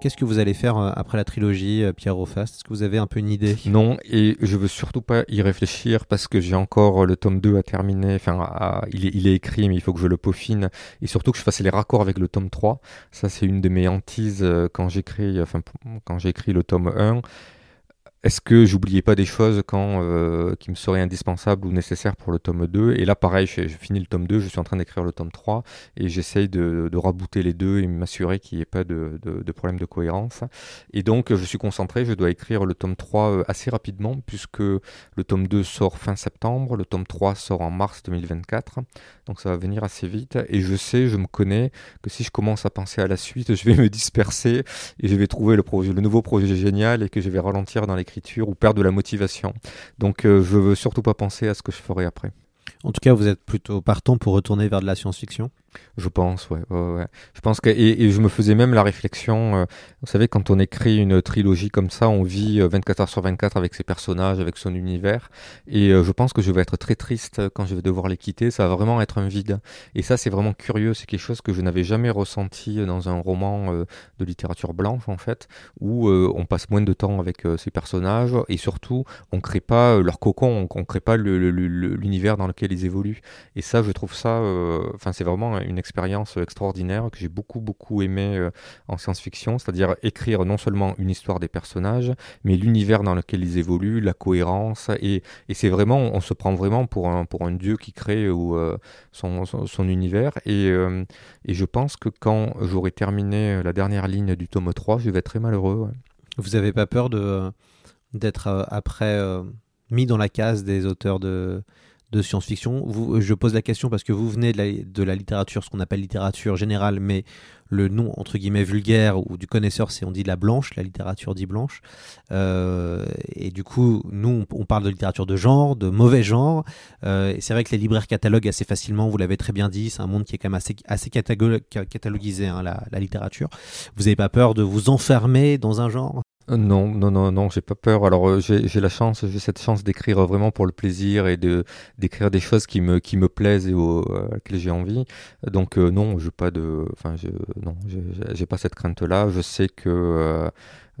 Qu'est-ce que vous allez faire euh, après la trilogie, euh, Pierre Rofast? Est-ce que vous avez un peu une idée? Non, et je veux surtout pas y réfléchir parce que j'ai encore le tome 2 à terminer. Enfin, il, est, écrit, mais il faut que je le peaufine. Et surtout que je fasse les raccords avec le tome 3. Ça, c'est une de mes hantises euh, quand j'écris, enfin, quand j'écris le tome 1. Est-ce que j'oubliais pas des choses euh, qui me seraient indispensables ou nécessaires pour le tome 2 Et là, pareil, je finis le tome 2, je suis en train d'écrire le tome 3 et j'essaye de, rabouter les deux et m'assurer qu'il n'y ait pas de, de, de problème de cohérence. Et donc, je suis concentré, je dois écrire le tome 3 euh, assez rapidement, puisque le tome 2 sort fin septembre, le tome 3 sort en mars 2024. Donc, ça va venir assez vite. Et je sais, je me connais, que si je commence à penser à la suite, (laughs) je vais me disperser et je vais trouver le nouveau projet génial et que je vais ralentir dans l'écriture ou perdre de la motivation. Donc, euh, je veux surtout pas penser à ce que je ferai après. En tout cas, vous êtes plutôt partant pour retourner vers de la science-fiction? Je pense, ouais. Je pense que et, je me faisais même la réflexion. euh, vous savez, quand on écrit une trilogie comme ça, on vit euh, 24 heures sur 24 avec ses personnages, avec son univers. Et euh, je pense que je vais être très triste quand je vais devoir les quitter. Ça va vraiment être un vide. Et ça, c'est vraiment curieux. C'est quelque chose que je n'avais jamais ressenti dans un roman euh, de littérature blanche, en fait, où euh, on passe moins de temps avec euh, ces personnages et surtout, on crée pas euh, leur cocon, on, on crée pas l'univers dans lequel ils évoluent. Et ça, je trouve ça, euh, enfin, c'est vraiment une expérience extraordinaire que j'ai beaucoup, beaucoup aimé euh, en science-fiction, c'est-à-dire écrire non seulement une histoire des personnages, mais l'univers dans lequel ils évoluent, la cohérence. Et, et c'est vraiment, on se prend vraiment pour un, pour un dieu qui crée ou, euh, son, son, univers. Et, euh, et je pense que quand j'aurai terminé la dernière ligne du tome 3, je vais être très malheureux. Vous n'avez pas peur de d'être euh, après euh, mis dans la case des auteurs de, de science-fiction Vous- Je pose la question parce que vous venez de la, littérature, ce qu'on appelle littérature générale, mais le nom entre guillemets vulgaire ou du connaisseur, c'est on dit la blanche, la littérature dit blanche. Euh, et du coup, nous, on, parle de littérature de genre, de mauvais genre. Euh, c'est vrai que les libraires cataloguent assez facilement, vous l'avez très bien dit, c'est un monde qui est quand même assez, assez cataloguisé, hein, la, littérature. Vous n'avez pas peur de vous enfermer dans un genre? Euh, Non, non, non, non, j'ai pas peur. Alors euh, j'ai j'ai la chance, j'ai cette chance d'écrire vraiment pour le plaisir et de d'écrire des choses qui me qui me plaisent et au, à laquelle j'ai envie. Donc euh, non, je pas de, enfin non, j'ai- j'ai j'ai pas cette crainte-là. Je sais que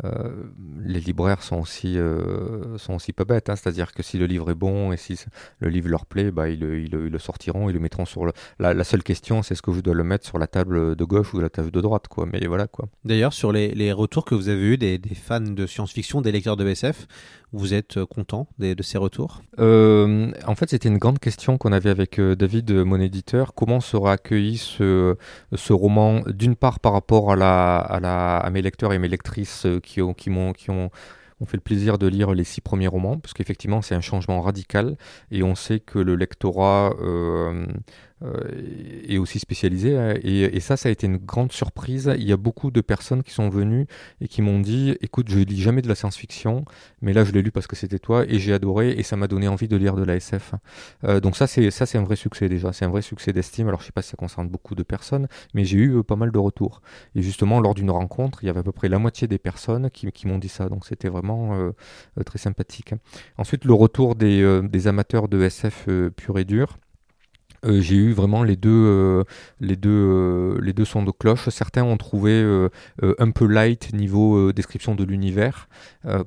euh, les libraires sont aussi euh, sont aussi pas bêtes. hein. C'est-à-dire que si le livre est bon et si le livre leur plaît, bah ils, ils, le- sortiront, ils le mettront sur le. La, la seule question, c'est est-ce que je dois le mettre sur la table de gauche ou la table de droite, quoi. Mais voilà, quoi. D'ailleurs, sur les, les retours que vous avez eus des, des fans de science-fiction, des lecteurs de SF, vous êtes euh, content des- de ces retours? Euh, en fait, c'était une grande question qu'on avait avec euh, David, mon éditeur. Comment sera accueilli ce, ce roman, d'une part par rapport à, la, à, la, à mes lecteurs et mes lectrices qui ont, qui m'ont, qui ont, ont fait le plaisir de lire les six premiers romans, parce qu'effectivement, c'est un changement radical, et on sait que le lectorat euh, est aussi spécialisé, hein, et, et ça, ça a été une grande surprise. Il y a beaucoup de personnes qui sont venues et qui m'ont dit, écoute, je lis jamais de la science-fiction, mais là je l'ai lu parce que c'était toi et j'ai adoré et ça m'a donné envie de lire de la SF. Euh, donc ça c'est ça c'est un vrai succès déjà, c'est un vrai succès d'estime. Alors je sais pas si ça concerne beaucoup de personnes, mais j'ai eu euh, pas mal de retours. Et justement lors d'une rencontre, il y avait à peu près la moitié des personnes qui, qui m'ont dit ça, donc c'était vraiment euh, euh, très sympathique. Ensuite le retour des, euh, des amateurs de SF euh, pur et dur. Euh, j'ai eu vraiment les deux, euh, les, deux, euh, les deux sons de cloche. Certains ont trouvé un peu light niveau description de l'univers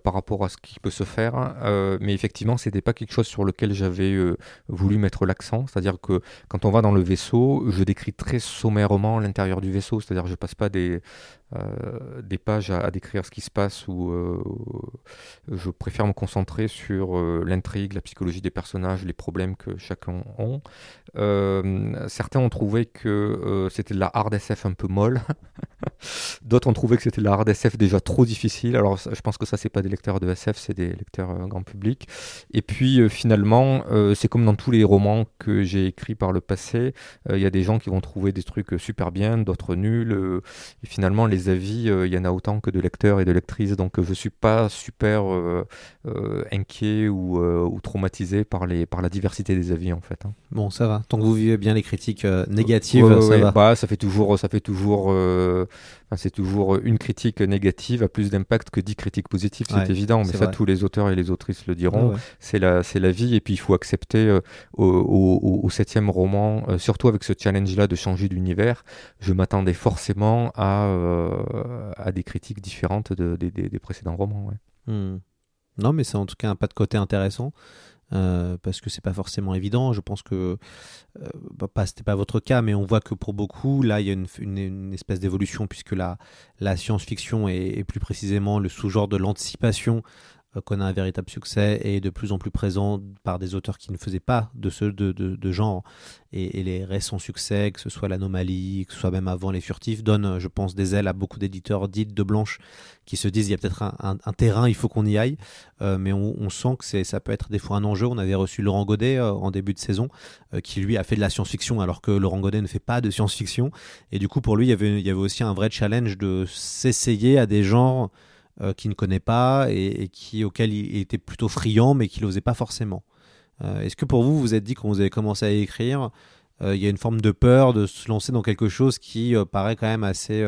par rapport à ce qui peut se faire, mais effectivement, c'était pas quelque chose sur lequel j'avais voulu mettre l'accent. C'est-à-dire que quand on va dans le vaisseau, je décris très sommairement l'intérieur du vaisseau. C'est-à-dire je passe pas des, euh, des pages à, à décrire ce qui se passe ou euh, je préfère me concentrer sur euh, l'intrigue, la psychologie des personnages, les problèmes que chacun ont. Euh, certains ont trouvé que euh, c'était de la hard SF un peu molle. (laughs) D'autres ont trouvé que c'était de la hard SF déjà trop difficile. Alors je pense que ça c'est pas des lecteurs de SF, c'est des lecteurs euh, grand public. Et puis euh, finalement, euh, c'est comme dans tous les romans que j'ai écrits par le passé. Il y a des gens qui vont trouver des trucs super bien, d'autres nuls. et finalement, les avis, il y en a autant que de lecteurs et de lectrices. Donc je suis pas super inquiet ou, ou traumatisé par, les, par la diversité des avis en fait. hein. Bon, ça va. Tant que vous vivez bien les critiques négatives, ça ouais. va. Bah, ça fait toujours, ça fait toujours, euh, enfin, c'est toujours une critique négative a plus d'impact que dix critiques positives, c'est évident. Mais ça, vrai. tous les auteurs et les autrices le diront. Ouais, ouais. C'est la, vie, et puis il faut accepter euh, au, au- au septième roman, euh, surtout avec ce challenge-là de changer d'univers, je m'attendais forcément à, euh, à des critiques différentes de- des- précédents romans. Hmm. Non, mais c'est en tout cas un pas de côté intéressant. Euh, parce que c'est pas forcément évident. Je pense que euh, bah, pas c'était pas votre cas, mais on voit que pour beaucoup là il y a une, espèce d'évolution puisque la science-fiction et, et plus précisément le sous-genre de l'anticipation connaît un véritable succès et est de plus en plus présent par des auteurs qui ne faisaient pas de ce de, de, genre et, les récents succès, que ce soit l'anomalie, que ce soit même avant les furtifs, donnent, je pense, des ailes à beaucoup d'éditeurs dites de blanche qui se disent il y a peut-être un, terrain, il faut qu'on y aille. Euh, mais on, sent que ça peut être des fois un enjeu. On avait reçu Laurent Godet euh, en début de saison, euh, qui lui a fait de la science-fiction, alors que Laurent Godet ne fait pas de science-fiction. Et du coup, pour lui, il y avait, il y avait aussi un vrai challenge de s'essayer à des genres euh, qu'il ne connaît pas et, qui, auxquels il était plutôt friand, mais qu'il n'osait pas forcément. Euh, est-ce que pour vous, vous vous êtes dit quand vous avez commencé à écrire, euh, il y a une forme de peur de se lancer dans quelque chose qui euh, paraît quand même assez...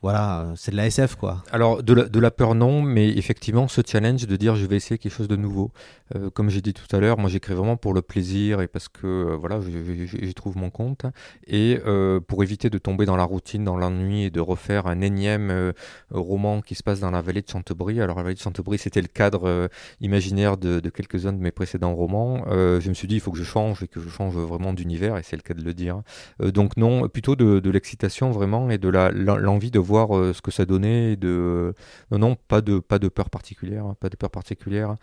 voilà, c'est de la SF, quoi. Alors, de la, peur, non, mais effectivement, ce challenge de dire je vais essayer quelque chose de nouveau. Euh, comme j'ai dit tout à l'heure, moi j'écris vraiment pour le plaisir et parce que euh, voilà, j'y trouve mon compte. Et euh, pour éviter de tomber dans la routine, dans l'ennui et de refaire un énième roman qui se passe dans la vallée de Chantebris. Alors, la vallée de Chantebris, c'était le cadre imaginaire de, quelques-uns de mes précédents romans. Je me suis dit, il faut que je change et que je change vraiment d'univers, et c'est le cas de le dire. Donc, non, plutôt de, de l'excitation vraiment et de l'envie de voir euh, ce que ça donnait. De... Non, non, pas de, pas de peur particulière. hein, Pas de peur particulière.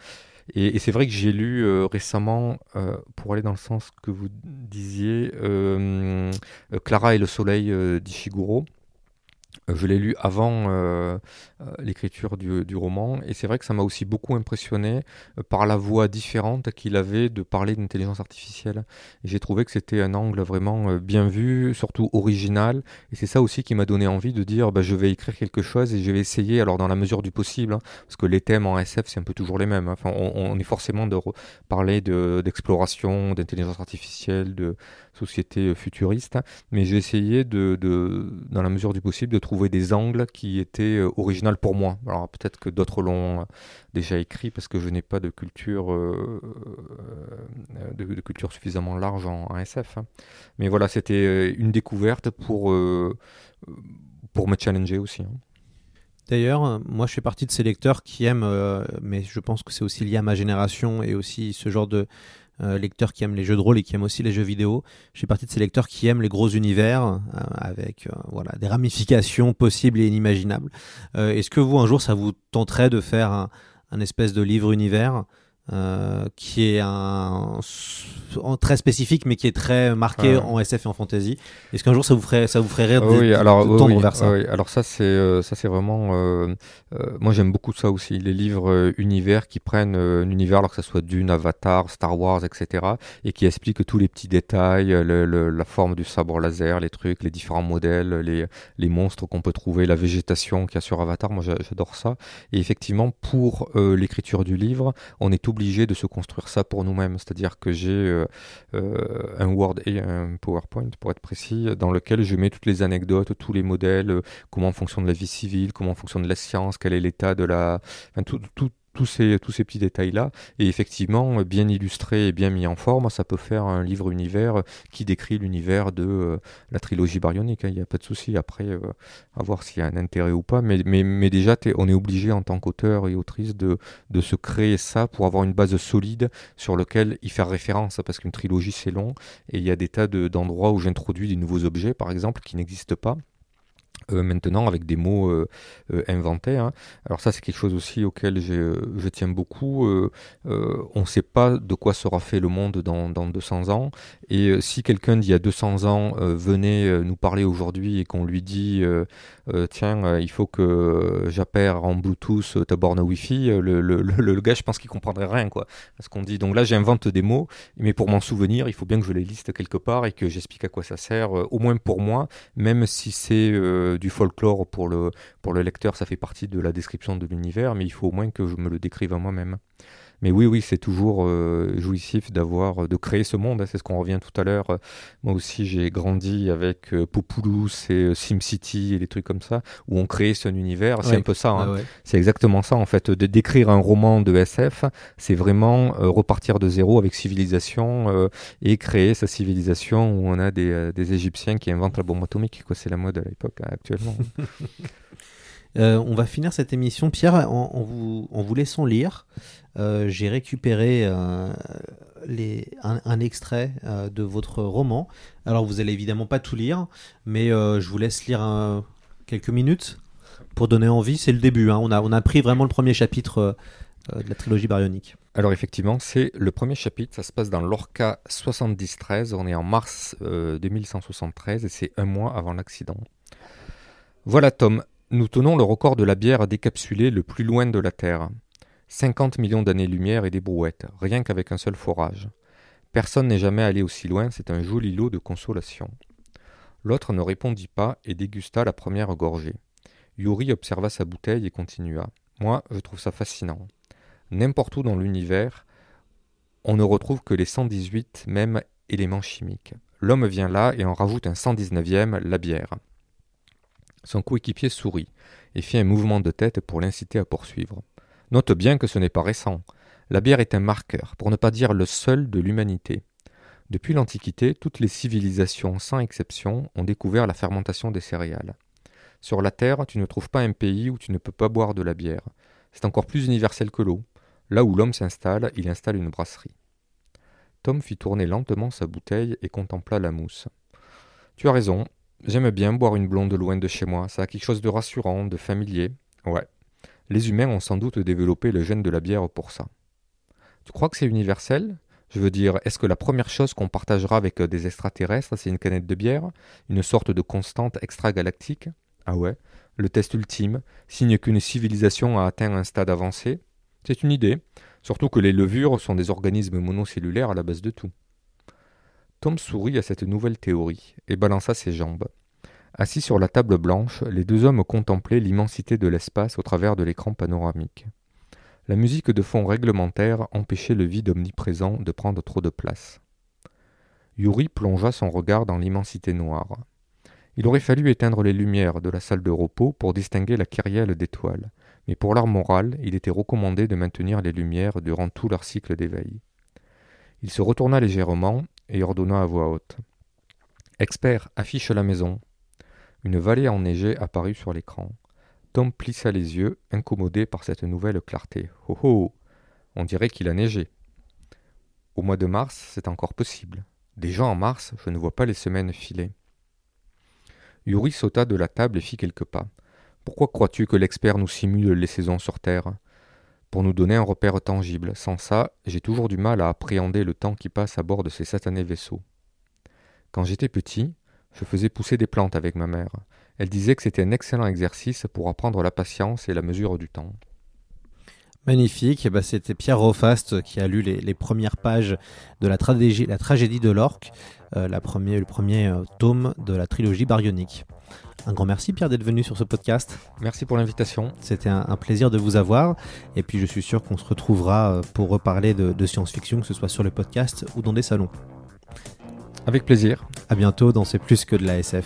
Et, c'est vrai que j'ai lu euh, récemment, euh, pour aller dans le sens que vous disiez, euh, euh, Clara et le soleil euh, d'Ishiguro. Euh, Je l'ai lu avant euh, euh, l'écriture du, roman et c'est vrai que ça m'a aussi beaucoup impressionné par la voix différente qu'il avait de parler d'intelligence artificielle. J'ai trouvé que c'était un angle vraiment bien vu, surtout original et c'est ça aussi qui m'a donné envie de dire bah, je vais écrire quelque chose et je vais essayer alors dans la mesure du possible hein, parce que les thèmes en SF c'est un peu toujours les mêmes. hein. Enfin, on, est forcément de parler de- d'exploration, d'intelligence artificielle, de société futuriste, mais j'ai essayé de, dans la mesure du possible, de trouver des angles qui étaient euh, originaux pour moi. Alors peut-être que d'autres l'ont euh, déjà écrit parce que je n'ai pas de culture, euh, de, culture suffisamment large en, SF. hein. Mais voilà, c'était une découverte pour, pour me challenger aussi. hein. D'ailleurs, moi je fais partie de ces lecteurs qui aiment, mais je pense que c'est aussi lié à ma génération et aussi ce genre de euh, lecteurs qui aiment les jeux de rôle et qui aiment aussi les jeux vidéo. Je fais partie de ces lecteurs qui aiment les gros univers euh, avec euh, voilà des ramifications possibles et inimaginables. Est-ce que vous un jour ça vous tenterait de faire un espèce de livre univers euh, qui est un très spécifique mais qui est très marqué en SF et en fantasy. Est-ce qu'un jour ça vous ferait ça vous ferait rire Ah de, oui, de- alors, de oui, tendre oui, vers ça oui, alors ça c'est euh, ça c'est vraiment euh, euh, moi j'aime beaucoup ça aussi les livres euh, univers qui prennent un univers alors que ça soit Dune, Avatar, Star Wars, etc. et qui expliquent tous les petits détails, le- le- la forme du sabre laser, les trucs, les différents modèles, les les monstres qu'on peut trouver, la végétation qu'il y a sur Avatar. Moi j'a- j'adore ça. Et effectivement pour l'écriture du livre, on est obligé de se construire ça pour nous-mêmes. C'est-à-dire que j'ai euh, euh, un Word et un PowerPoint, pour être précis, dans lequel je mets toutes les anecdotes, tous les modèles, euh, comment fonctionne la vie civile, comment fonctionne la science, quel est l'état de la... tout, tout- tous ces, petits détails-là. Et effectivement, bien illustré et bien mis en forme, ça peut faire un livre univers qui décrit l'univers de euh, la trilogie baryonique. Il n'y a pas de souci. Après, euh, à voir s'il y a un intérêt ou pas. Mais, déjà, on est obligé en tant qu'auteur et autrice de, se créer ça pour avoir une base solide sur lequel y faire référence. Parce qu'une trilogie, c'est long. Et il y a des tas d'endroits où j'introduis des nouveaux objets, par exemple, qui n'existent pas. Euh, maintenant avec des mots euh, euh, inventés. Hein. Alors ça c'est quelque chose aussi auquel je tiens beaucoup. on ne sait pas de quoi sera fait le monde dans, dans 200 ans. Et si quelqu'un d'il y a 200 ans venait nous parler aujourd'hui et qu'on lui dit tiens il faut que j'appère en Bluetooth ta borne Wi-Fi, le, le, le, gars je pense qu'il comprendrait rien quoi. Ce qu'on dit. Donc là j'invente des mots, mais pour m'en souvenir il faut bien que je les liste quelque part et que j'explique à quoi ça sert, au moins pour moi, même si c'est du folklore pour le, pour le lecteur, ça fait partie de la description de l'univers, mais il faut au moins que je me le décrive à moi-même. Mais oui, oui, c'est toujours euh, jouissif d'avoir, de créer ce monde. Hein, c'est ce qu'on revient tout à l'heure. Moi aussi, j'ai grandi avec euh, Populous et euh, SimCity et des trucs comme ça, où on crée son univers. C'est un peu ça. Hein. C'est exactement ça, en fait. De décrire un roman de SF, c'est vraiment repartir de zéro avec civilisation et créer sa civilisation où on a des, des Égyptiens qui inventent la bombe atomique. C'est la mode à l'époque, hein, (laughs) actuellement. on va finir cette émission, Pierre, en, vous, laissant lire euh, j'ai récupéré euh, un, extrait euh, de votre roman. Alors vous allez évidemment pas tout lire, mais je vous laisse lire quelques minutes pour donner envie. C'est le début. Hein. On, a, pris vraiment le premier chapitre de la trilogie baryonique. Alors effectivement, c'est le premier chapitre, ça se passe dans l'Orca 7013, on est en mars 2173 et c'est un mois avant l'accident. Voilà Tom, nous tenons le record de la bière décapsulée le plus loin de la Terre. 50 millions d'années-lumière et des brouettes, rien qu'avec un seul forage. Personne n'est jamais allé aussi loin, c'est un joli lot de consolation. L'autre ne répondit pas et dégusta la première gorgée. Yuri observa sa bouteille et continua. Moi, je trouve ça fascinant. N'importe où dans l'univers, on ne retrouve que les 118 mêmes éléments chimiques. L'homme vient là et en rajoute un 119e, la bière. Son coéquipier sourit et fit un mouvement de tête pour l'inciter à poursuivre. Note bien que ce n'est pas récent. La bière est un marqueur, pour ne pas dire le seul, de l'humanité. Depuis l'Antiquité, toutes les civilisations, sans exception, ont découvert la fermentation des céréales. Sur la Terre, tu ne trouves pas un pays où tu ne peux pas boire de la bière. C'est encore plus universel que l'eau. Là où l'homme s'installe, il installe une brasserie. Tom fit tourner lentement sa bouteille et contempla la mousse. Tu as raison, j'aime bien boire une blonde loin de chez moi, ça a quelque chose de rassurant, de familier. Ouais, les humains ont sans doute développé le gène de la bière pour ça. Tu crois que c'est universel? Je veux dire, est-ce que la première chose qu'on partagera avec euh, des extraterrestres, c'est une canette de bière? Une sorte de constante extragalactique? Ah ouais? Le test ultime, signe qu'une civilisation a atteint un stade avancé? C'est une idée, surtout que les levures sont des organismes monocellulaires à la base de tout. Tom sourit à cette nouvelle théorie et balança ses jambes. Assis sur la table blanche, les deux hommes contemplaient l'immensité de l'espace au travers de l'écran panoramique. La musique de fond réglementaire empêchait le vide omniprésent de prendre trop de place. Yuri plongea son regard dans l'immensité noire. Il aurait fallu éteindre les lumières de la salle de repos pour distinguer la kyrielle d'étoiles, mais pour l'art moral, il était recommandé de maintenir les lumières durant tout leur cycle d'éveil. Il se retourna légèrement et ordonna à voix haute. Expert, affiche la maison. Une vallée enneigée apparut sur l'écran. Tom plissa les yeux, incommodé par cette nouvelle clarté. Oh oh On dirait qu'il a neigé. Au mois de mars, c'est encore possible. Déjà en mars, je ne vois pas les semaines filer. Yuri sauta de la table et fit quelques pas. Pourquoi crois-tu que l'expert nous simule les saisons sur Terre? Pour nous donner un repère tangible. Sans ça, j'ai toujours du mal à appréhender le temps qui passe à bord de ces satanés vaisseaux. Quand j'étais petit, je faisais pousser des plantes avec ma mère. Elle disait que c'était un excellent exercice pour apprendre la patience et la mesure du temps. Magnifique, bah, c'était Pierre Rofast qui a lu les, premières pages de la, tragédie, la tragédie de l'orque, euh, le premier euh, tome de la trilogie baryonique. Un grand merci Pierre d'être venu sur ce podcast. Merci pour l'invitation. C'était un, plaisir de vous avoir et puis je suis sûr qu'on se retrouvera euh, pour reparler de science-fiction, que ce soit sur le podcast ou dans des salons. Avec plaisir. À bientôt dans C'est plus que de la SF.